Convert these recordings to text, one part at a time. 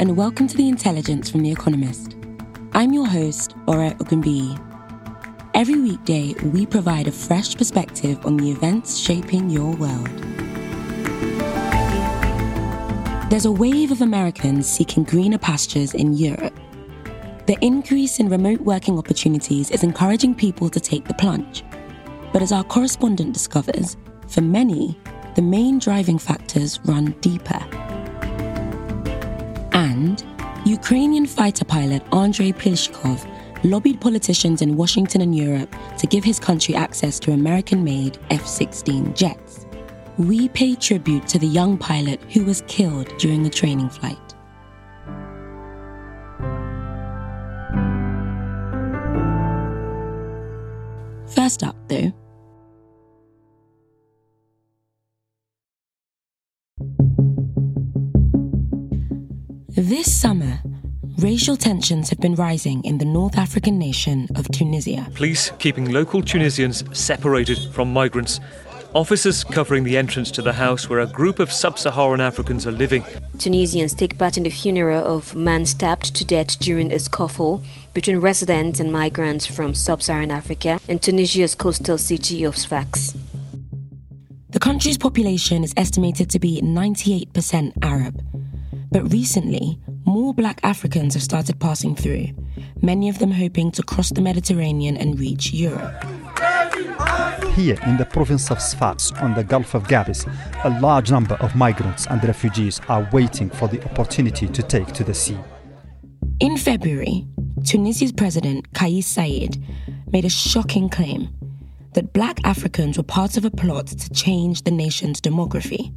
And welcome to The Intelligence from The Economist. I'm your host, Ore Ogunbiyi. Every weekday, we provide a fresh perspective on the events shaping your world. There's a wave of Americans seeking greener pastures in Europe. The increase in remote working opportunities is encouraging people to take the plunge. But as our correspondent discovers, for many, the main driving factors run deeper. Ukrainian fighter pilot Andrei Pilshchikov lobbied politicians in Washington and Europe to give his country access to American made F 16 jets. We pay tribute to the young pilot who was killed during a training flight. First up, though, This summer, racial tensions have been rising in the North African nation of Tunisia. Police keeping local Tunisians separated from migrants. Officers covering the entrance to the house where a group of sub Saharan Africans are living. Tunisians take part in the funeral of man stabbed to death during a scuffle between residents and migrants from sub Saharan Africa in Tunisia's coastal city of Sfax. The country's population is estimated to be 98% Arab. But recently, more black Africans have started passing through, many of them hoping to cross the Mediterranean and reach Europe. Here in the province of Sfax on the Gulf of Gabès, a large number of migrants and refugees are waiting for the opportunity to take to the sea. In February, Tunisia's president, Kais Saied, made a shocking claim that black Africans were part of a plot to change the nation's demography.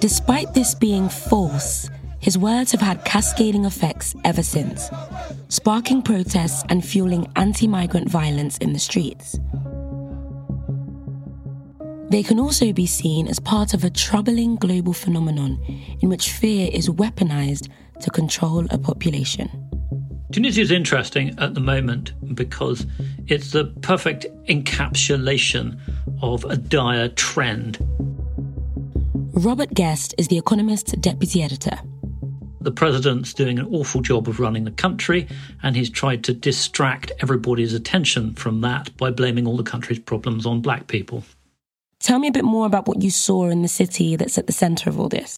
Despite this being false, his words have had cascading effects ever since, sparking protests and fueling anti migrant violence in the streets. They can also be seen as part of a troubling global phenomenon in which fear is weaponized to control a population. Tunisia is interesting at the moment because it's the perfect encapsulation of a dire trend. Robert Guest is The Economist's deputy editor. The president's doing an awful job of running the country, and he's tried to distract everybody's attention from that by blaming all the country's problems on black people. Tell me a bit more about what you saw in the city that's at the centre of all this.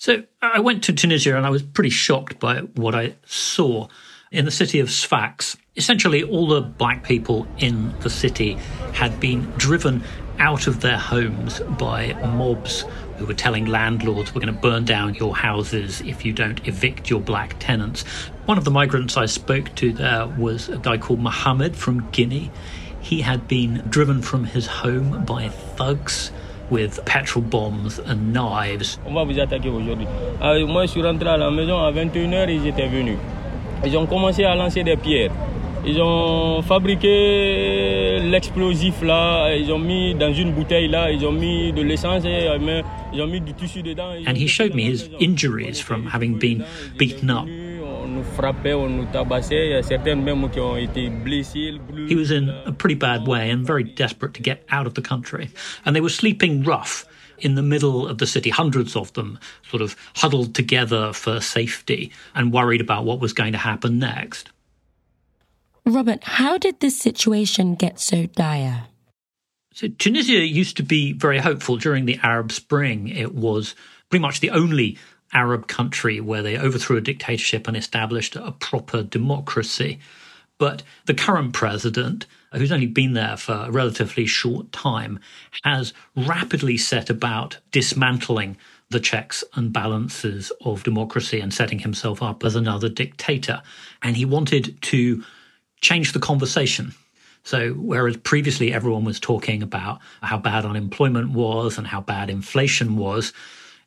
So, I went to Tunisia and I was pretty shocked by what I saw in the city of Sfax. Essentially, all the black people in the city had been driven out of their homes by mobs who were telling landlords, We're going to burn down your houses if you don't evict your black tenants. One of the migrants I spoke to there was a guy called Mohammed from Guinea. He had been driven from his home by thugs with petrol bombs and knives. On va vous attaquer aujourd'hui. Euh, moi, je suis rentré à la maison à 21h, ils étaient venus. Ils ont commencé à lancer des pierres. Ils ont fabriqué l'explosif là, ils ont mis dans une bouteille là, ils ont mis de l'essence, euh, ils ont mis du tissu dedans. And he showed me his injuries from having been beaten up. He was in a pretty bad way and very desperate to get out of the country. And they were sleeping rough in the middle of the city, hundreds of them sort of huddled together for safety and worried about what was going to happen next. Robert, how did this situation get so dire? So, Tunisia used to be very hopeful during the Arab Spring. It was pretty much the only Arab country where they overthrew a dictatorship and established a proper democracy. But the current president, who's only been there for a relatively short time, has rapidly set about dismantling the checks and balances of democracy and setting himself up as another dictator. And he wanted to change the conversation. So, whereas previously everyone was talking about how bad unemployment was and how bad inflation was,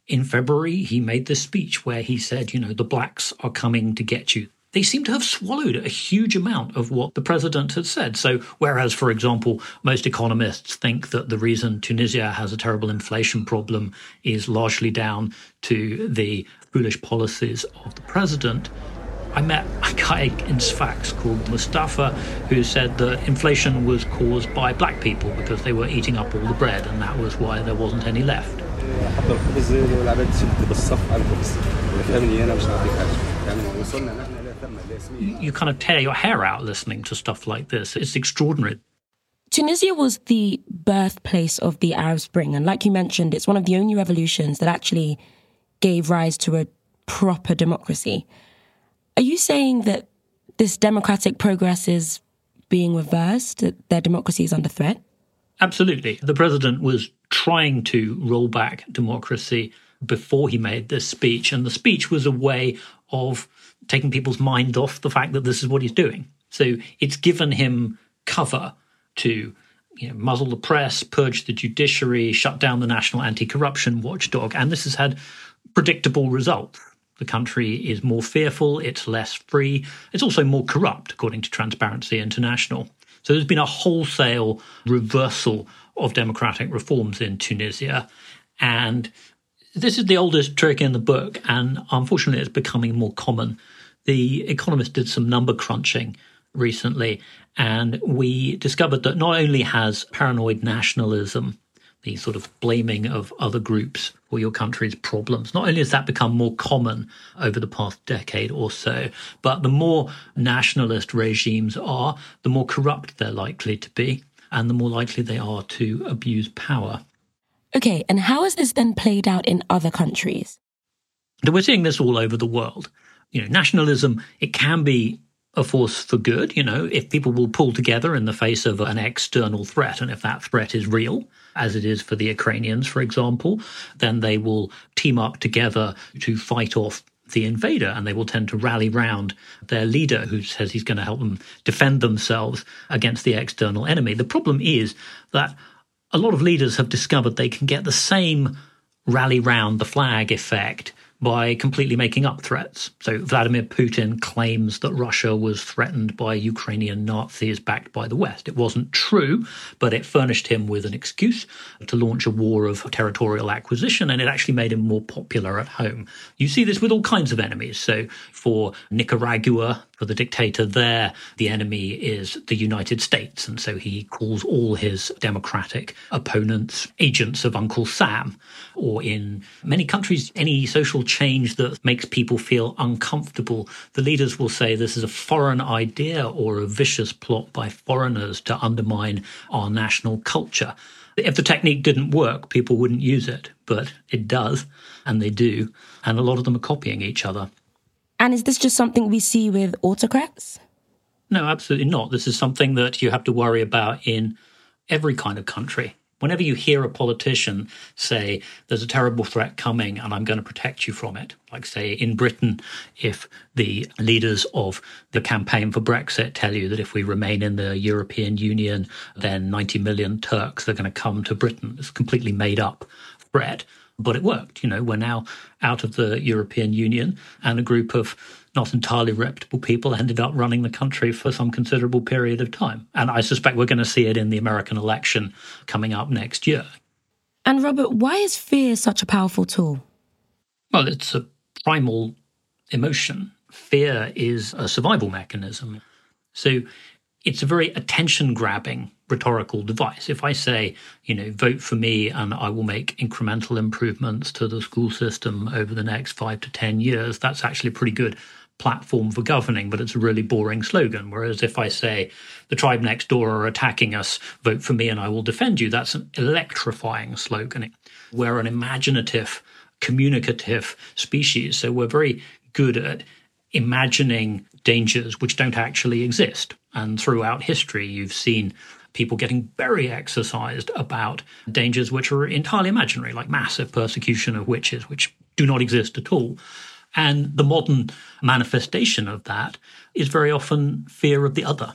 in February he made this speech where he said, you know, the blacks are coming to get you they seem to have swallowed a huge amount of what the president had said. So, whereas, for example, most economists think that the reason Tunisia has a terrible inflation problem is largely down to the foolish policies of the president, I met a guy in Sfax called Mustafa who said that inflation was caused by black people because they were eating up all the bread and that was why there wasn't any left. You kind of tear your hair out listening to stuff like this. It's extraordinary. Tunisia was the birthplace of the Arab Spring, and like you mentioned, it's one of the only revolutions that actually gave rise to a proper democracy. Are you saying that this democratic progress is being reversed, that their democracy is under threat? Absolutely. The president was trying to roll back democracy before he made this speech, and the speech was a way of taking people's mind off the fact that this is what he's doing. So it's given him cover to you know, muzzle the press, purge the judiciary, shut down the national anti-corruption watchdog, and this has had predictable results. The country is more fearful, it's less free, it's also more corrupt, according to Transparency International. So there's been a wholesale reversal of democratic reforms in Tunisia. And this is the oldest trick in the book, and unfortunately, it's becoming more common. The Economist did some number crunching recently, and we discovered that not only has paranoid nationalism the sort of blaming of other groups for your country's problems. Not only has that become more common over the past decade or so, but the more nationalist regimes are, the more corrupt they're likely to be, and the more likely they are to abuse power. Okay, and how has this then played out in other countries? We're seeing this all over the world. You know, nationalism, it can be a force for good, you know, if people will pull together in the face of an external threat, and if that threat is real, as it is for the Ukrainians, for example, then they will team up together to fight off the invader and they will tend to rally round their leader who says he's going to help them defend themselves against the external enemy. The problem is that a lot of leaders have discovered they can get the same rally round the flag effect by completely making up threats. So Vladimir Putin claims that Russia was threatened by Ukrainian Nazis backed by the West. It wasn't true, but it furnished him with an excuse to launch a war of territorial acquisition, and it actually made him more popular at home. You see this with all kinds of enemies. So for Nicaragua, for the dictator there, the enemy is the United States. And so he calls all his democratic opponents agents of Uncle Sam. Or in many countries, any social change that makes people feel uncomfortable, the leaders will say this is a foreign idea or a vicious plot by foreigners to undermine our national culture. If the technique didn't work, people wouldn't use it, but it does, and they do, and a lot of them are copying each other. And is this just something we see with autocrats? No, absolutely not. This is something that you have to worry about in every kind of country. Whenever you hear a politician say, there's a terrible threat coming and I'm going to protect you from it, like, say, in Britain, if the leaders of the campaign for Brexit tell you that if we remain in the European Union, then 90 million Turks are going to come to Britain, it's completely made up threat but it worked. You know, we're now out of the European Union, and a group of not entirely reputable people ended up running the country for some considerable period of time. And I suspect we're going to see it in the American election coming up next year. And Robert, why is fear such a powerful tool? Well, it's a primal emotion. Fear is a survival mechanism. So it's a very attention grabbing rhetorical device. If I say, you know, vote for me and I will make incremental improvements to the school system over the next five to 10 years, that's actually a pretty good platform for governing, but it's a really boring slogan. Whereas if I say, the tribe next door are attacking us, vote for me and I will defend you, that's an electrifying slogan. We're an imaginative, communicative species. So we're very good at imagining dangers which don't actually exist. And throughout history, you've seen people getting very exercised about dangers which are entirely imaginary, like massive persecution of witches, which do not exist at all. And the modern manifestation of that is very often fear of the other,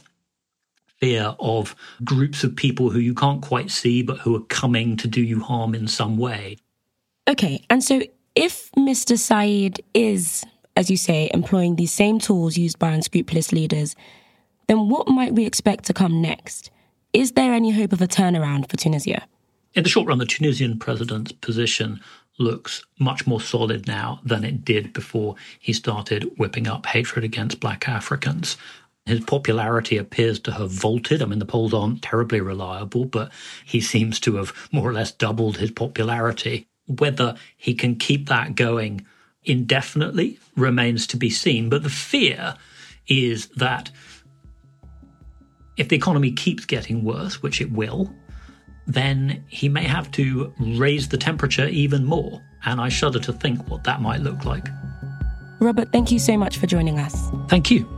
fear of groups of people who you can't quite see but who are coming to do you harm in some way. Okay, and so if Mr. Saied is, as you say, employing these same tools used by unscrupulous leaders, then what might we expect to come next? Is there any hope of a turnaround for Tunisia? In the short run, the Tunisian president's position looks much more solid now than it did before he started whipping up hatred against black Africans. His popularity appears to have vaulted. I mean, the polls aren't terribly reliable, but he seems to have more or less doubled his popularity. Whether he can keep that going indefinitely remains to be seen. But the fear is that if the economy keeps getting worse, which it will, then he may have to raise the temperature even more. And I shudder to think what that might look like. Robert, thank you so much for joining us. Thank you.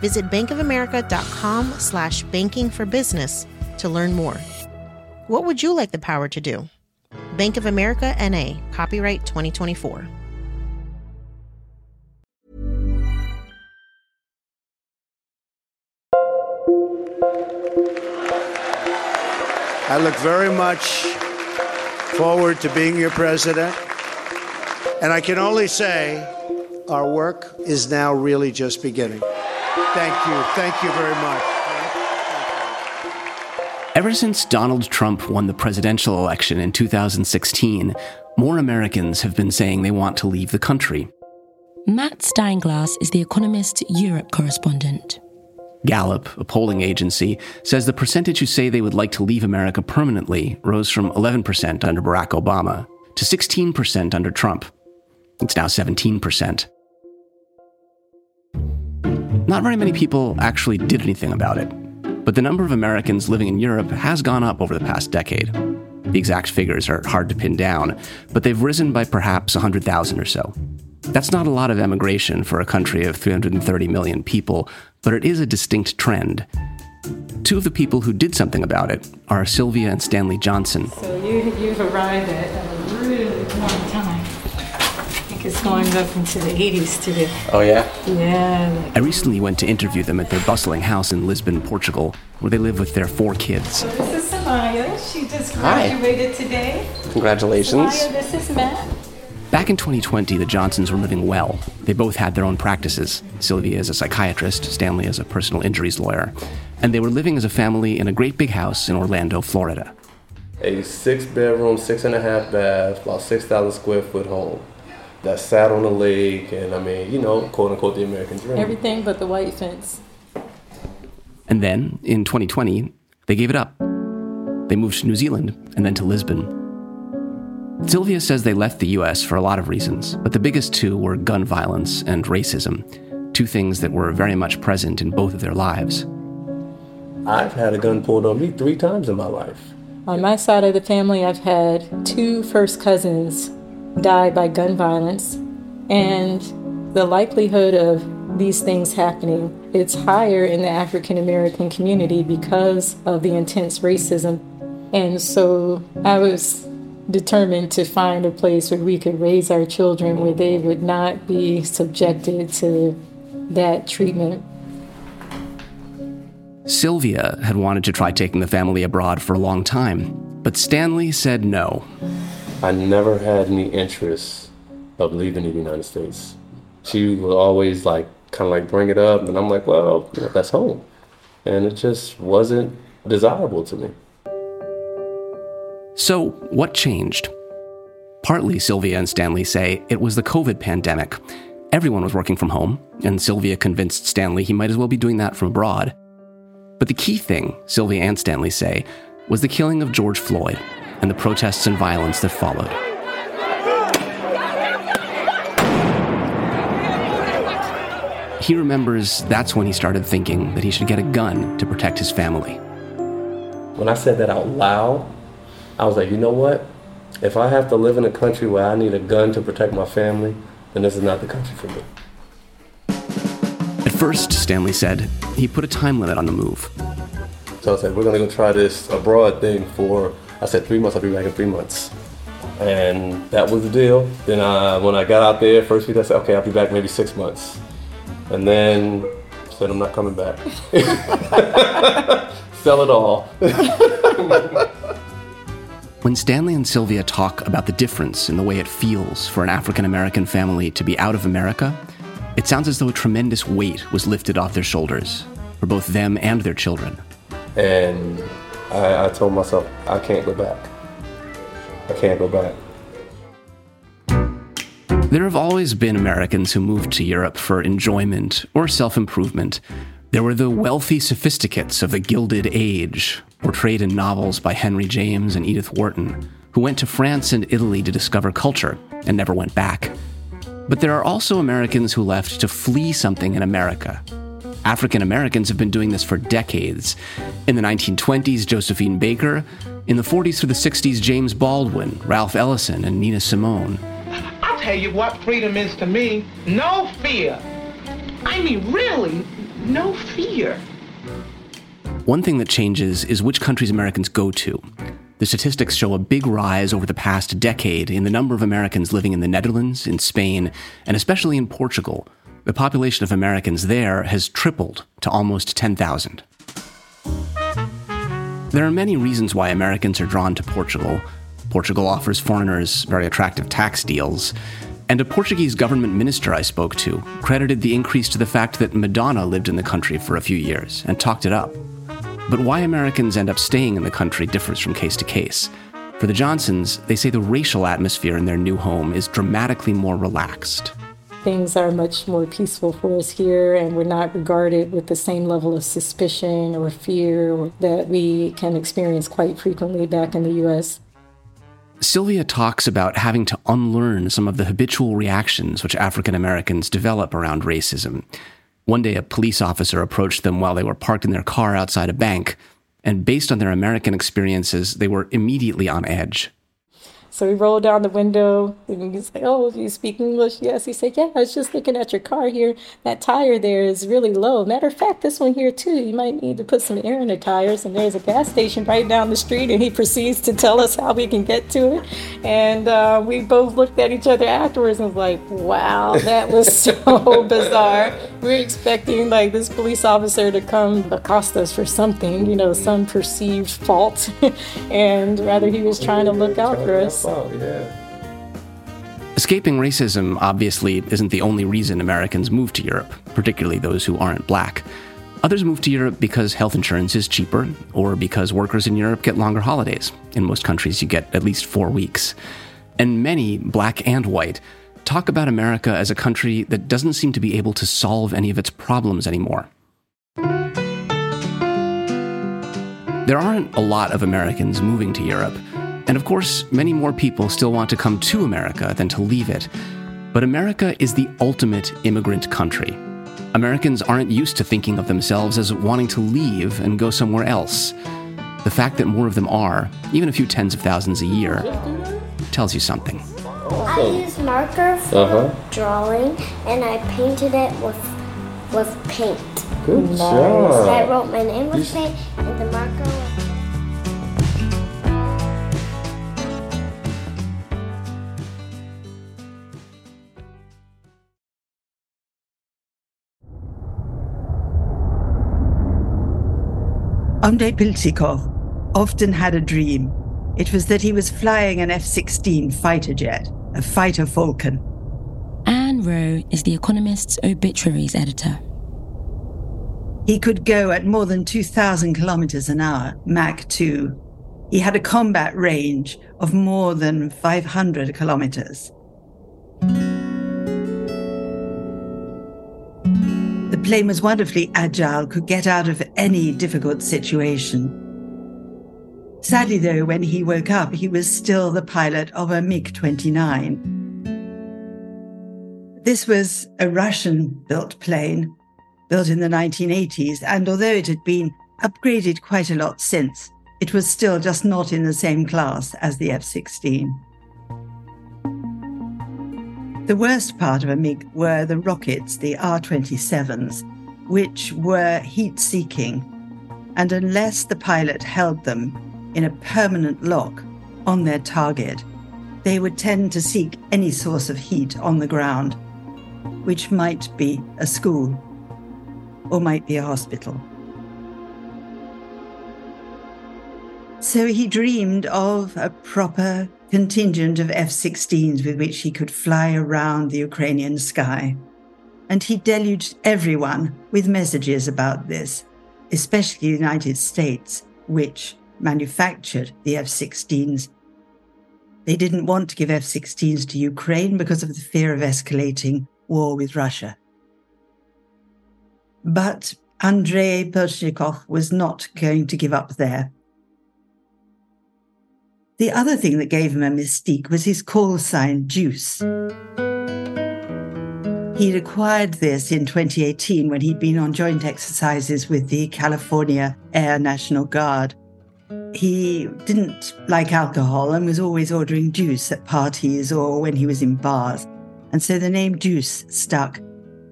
Visit bankofamerica.com slash banking for business to learn more. What would you like the power to do? Bank of America NA, copyright 2024. I look very much forward to being your president. And I can only say our work is now really just beginning. Thank you. Thank you very much. Ever since Donald Trump won the presidential election in 2016, more Americans have been saying they want to leave the country. Matt Steinglass is the Economist Europe correspondent. Gallup, a polling agency, says the percentage who say they would like to leave America permanently rose from 11% under Barack Obama to 16% under Trump. It's now 17%. Not very many people actually did anything about it, but the number of Americans living in Europe has gone up over the past decade. The exact figures are hard to pin down, but they've risen by perhaps 100,000 or so. That's not a lot of emigration for a country of 330 million people, but it is a distinct trend. Two of the people who did something about it are Sylvia and Stanley Johnson. So you, you've arrived at a really warm time. I it's going up into the 80s today. Oh, yeah? Yeah. I recently went to interview them at their bustling house in Lisbon, Portugal, where they live with their four kids. So this is Samaya. She just graduated today. Congratulations. Samaya, this is Matt. Back in 2020, the Johnsons were living well. They both had their own practices Sylvia as a psychiatrist, Stanley as a personal injuries lawyer. And they were living as a family in a great big house in Orlando, Florida. A six bedroom, six and a half bath, about 6,000 square foot home that sat on a lake, and I mean, you know, quote unquote, the American dream. Everything but the white fence. And then, in 2020, they gave it up. They moved to New Zealand and then to Lisbon. Sylvia says they left the US for a lot of reasons, but the biggest two were gun violence and racism, two things that were very much present in both of their lives. I've had a gun pulled on me three times in my life. On my side of the family, I've had two first cousins die by gun violence, and the likelihood of these things happening it's higher in the African American community because of the intense racism. And so I was determined to find a place where we could raise our children where they would not be subjected to that treatment. Sylvia had wanted to try taking the family abroad for a long time, but Stanley said no. I never had any interest of leaving the United States. She would always like kind of like bring it up, and I'm like, well, you know, that's home. And it just wasn't desirable to me. So, what changed? Partly, Sylvia and Stanley say it was the COVID pandemic. Everyone was working from home, and Sylvia convinced Stanley he might as well be doing that from abroad. But the key thing, Sylvia and Stanley say, was the killing of George Floyd and the protests and violence that followed. He remembers that's when he started thinking that he should get a gun to protect his family. When I said that out loud, I was like, you know what? If I have to live in a country where I need a gun to protect my family, then this is not the country for me. At first, Stanley said, he put a time limit on the move so I said, we're gonna go try this abroad thing for, I said, three months, I'll be back in three months. And that was the deal. Then I, when I got out there, first week I said, okay, I'll be back maybe six months. And then said, I'm not coming back. Sell it all. when Stanley and Sylvia talk about the difference in the way it feels for an African American family to be out of America, it sounds as though a tremendous weight was lifted off their shoulders for both them and their children. And I, I told myself, I can't go back. I can't go back. There have always been Americans who moved to Europe for enjoyment or self improvement. There were the wealthy sophisticates of the Gilded Age, portrayed in novels by Henry James and Edith Wharton, who went to France and Italy to discover culture and never went back. But there are also Americans who left to flee something in America. African Americans have been doing this for decades. In the 1920s, Josephine Baker. In the 40s through the 60s, James Baldwin, Ralph Ellison, and Nina Simone. I'll tell you what freedom is to me no fear. I mean, really, no fear. One thing that changes is which countries Americans go to. The statistics show a big rise over the past decade in the number of Americans living in the Netherlands, in Spain, and especially in Portugal. The population of Americans there has tripled to almost 10,000. There are many reasons why Americans are drawn to Portugal. Portugal offers foreigners very attractive tax deals. And a Portuguese government minister I spoke to credited the increase to the fact that Madonna lived in the country for a few years and talked it up. But why Americans end up staying in the country differs from case to case. For the Johnsons, they say the racial atmosphere in their new home is dramatically more relaxed things are much more peaceful for us here, and we're not regarded with the same level of suspicion or fear that we can experience quite frequently back in the U.S. Sylvia talks about having to unlearn some of the habitual reactions which African Americans develop around racism. One day, a police officer approached them while they were parked in their car outside a bank, and based on their American experiences, they were immediately on edge. So we rolled down the window and he's like, Oh, you speak English? Yes. He said, Yeah, I was just looking at your car here. That tire there is really low. Matter of fact, this one here too. You might need to put some air in the tires. And there's a gas station right down the street. And he proceeds to tell us how we can get to it. And uh, we both looked at each other afterwards and was like, Wow, that was so bizarre. We are expecting like this police officer to come accost us for something, you know, some perceived fault. and rather he was trying to look out for us. Escaping racism obviously isn't the only reason Americans move to Europe, particularly those who aren't black. Others move to Europe because health insurance is cheaper, or because workers in Europe get longer holidays. In most countries, you get at least four weeks. And many, black and white, talk about America as a country that doesn't seem to be able to solve any of its problems anymore. There aren't a lot of Americans moving to Europe, and of course, many more people still want to come to America than to leave it. But America is the ultimate immigrant country. Americans aren't used to thinking of themselves as wanting to leave and go somewhere else. The fact that more of them are, even a few tens of thousands a year, tells you something. I used marker for uh-huh. drawing, and I painted it with with paint. Good nice. job. I wrote my name with paint, and the marker was Andrei Pilshchikov often had a dream. It was that he was flying an F 16 fighter jet, a Fighting Falcon. Ann Wroe is The Economist's obituaries editor. He could go at more than 2,000 kilometers an hour, Mach 2. He had a combat range of more than 500 kilometers. The plane was wonderfully agile, could get out of any difficult situation. Sadly, though, when he woke up, he was still the pilot of a MiG 29. This was a Russian built plane, built in the 1980s, and although it had been upgraded quite a lot since, it was still just not in the same class as the F 16. The worst part of a MiG were the rockets, the R 27s, which were heat seeking, and unless the pilot held them in a permanent lock on their target, they would tend to seek any source of heat on the ground, which might be a school or might be a hospital. So he dreamed of a proper contingent of F 16s with which he could fly around the Ukrainian sky. And he deluged everyone with messages about this, especially the United States, which manufactured the F 16s. They didn't want to give F 16s to Ukraine because of the fear of escalating war with Russia. But Andrei Pilshchikov was not going to give up there. The other thing that gave him a mystique was his call sign, Juice. He'd acquired this in 2018 when he'd been on joint exercises with the California Air National Guard. He didn't like alcohol and was always ordering juice at parties or when he was in bars. And so the name Juice stuck.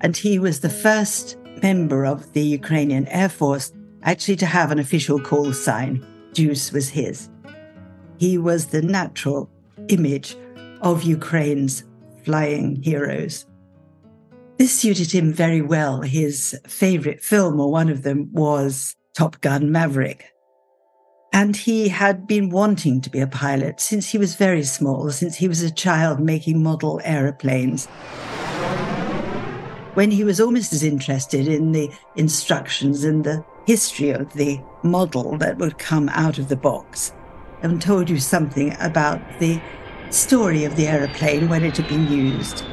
And he was the first member of the Ukrainian Air Force actually to have an official call sign. Juice was his. He was the natural image of Ukraine's flying heroes. This suited him very well. His favorite film, or one of them, was Top Gun Maverick. And he had been wanting to be a pilot since he was very small, since he was a child making model aeroplanes. When he was almost as interested in the instructions and the history of the model that would come out of the box and told you something about the story of the aeroplane when it had been used,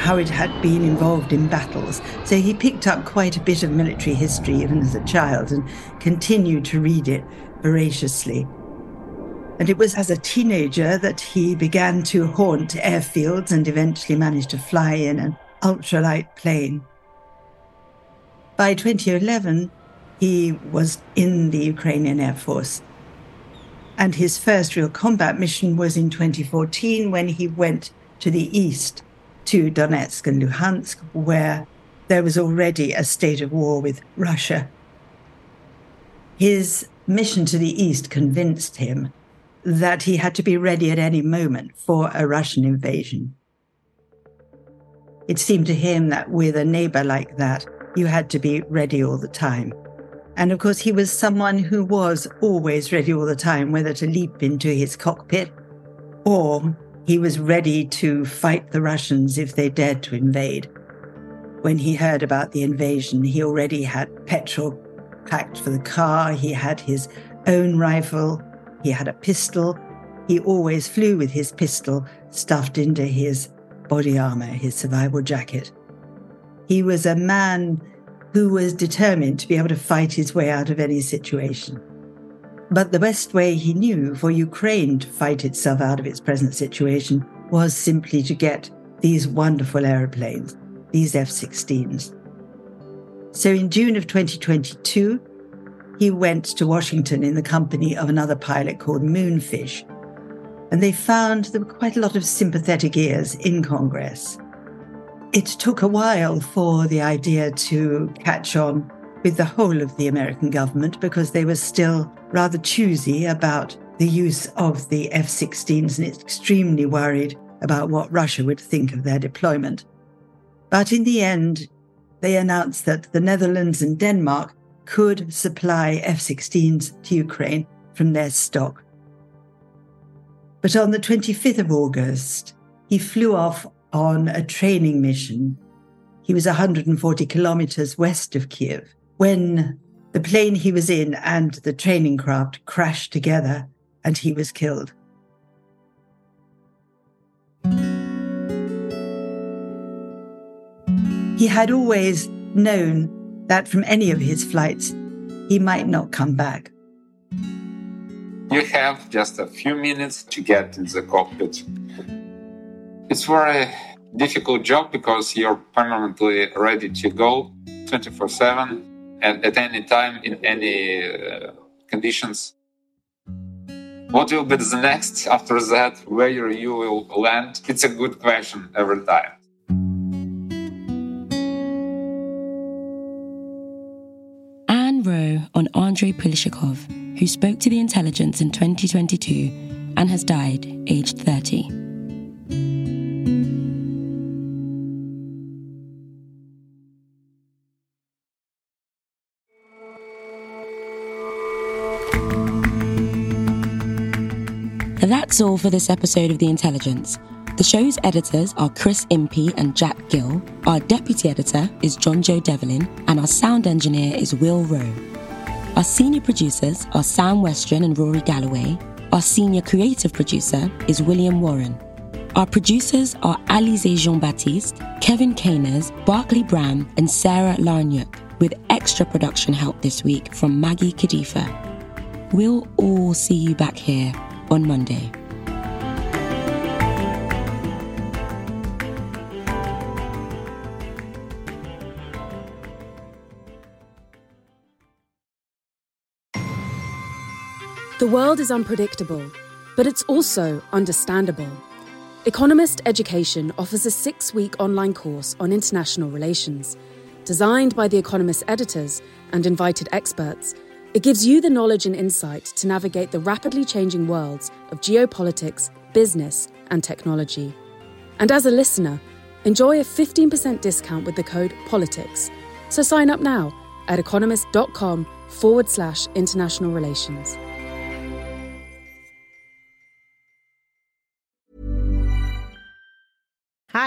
how it had been involved in battles. So he picked up quite a bit of military history even as a child and continued to read it voraciously. And it was as a teenager that he began to haunt airfields and eventually managed to fly in an ultralight plane. By 2011, he was in the Ukrainian Air Force and his first real combat mission was in 2014 when he went to the east to Donetsk and Luhansk, where there was already a state of war with Russia. His mission to the east convinced him that he had to be ready at any moment for a Russian invasion. It seemed to him that with a neighbor like that, you had to be ready all the time. And of course, he was someone who was always ready all the time, whether to leap into his cockpit or he was ready to fight the Russians if they dared to invade. When he heard about the invasion, he already had petrol packed for the car, he had his own rifle, he had a pistol. He always flew with his pistol stuffed into his body armor, his survival jacket. He was a man who was determined to be able to fight his way out of any situation. But the best way he knew for Ukraine to fight itself out of its present situation was simply to get these wonderful aeroplanes, these F 16s. So in June of 2022, he went to Washington in the company of another pilot called Moonfish. And they found there were quite a lot of sympathetic ears in Congress. It took a while for the idea to catch on with the whole of the American government because they were still rather choosy about the use of the F 16s and extremely worried about what Russia would think of their deployment. But in the end, they announced that the Netherlands and Denmark could supply F 16s to Ukraine from their stock. But on the 25th of August, he flew off on a training mission. He was 140 kilometers west of Kiev when the plane he was in and the training craft crashed together and he was killed. He had always known that from any of his flights, he might not come back. You have just a few minutes to get in the cockpit it's very difficult job because you're permanently ready to go 24 7 and at any time in any uh, conditions. What will be the next after that? Where you will land? It's a good question every time. Ann Wroe on Andrei Pilshchikov, who spoke to the intelligence in 2022 and has died aged 30. That's all for this episode of The Intelligence. The show's editors are Chris Impey and Jack Gill. Our deputy editor is John Joe Devlin, and our sound engineer is Will Rowe. Our senior producers are Sam Westron and Rory Galloway. Our senior creative producer is William Warren. Our producers are Alize Jean Baptiste, Kevin Caners, Barclay Bram, and Sarah Larniuk, with extra production help this week from Maggie Kadifa. We'll all see you back here on Monday. The world is unpredictable, but it's also understandable. Economist Education offers a six week online course on international relations. Designed by The Economist editors and invited experts, it gives you the knowledge and insight to navigate the rapidly changing worlds of geopolitics, business, and technology. And as a listener, enjoy a 15% discount with the code POLITICS. So sign up now at economist.com forward slash international relations.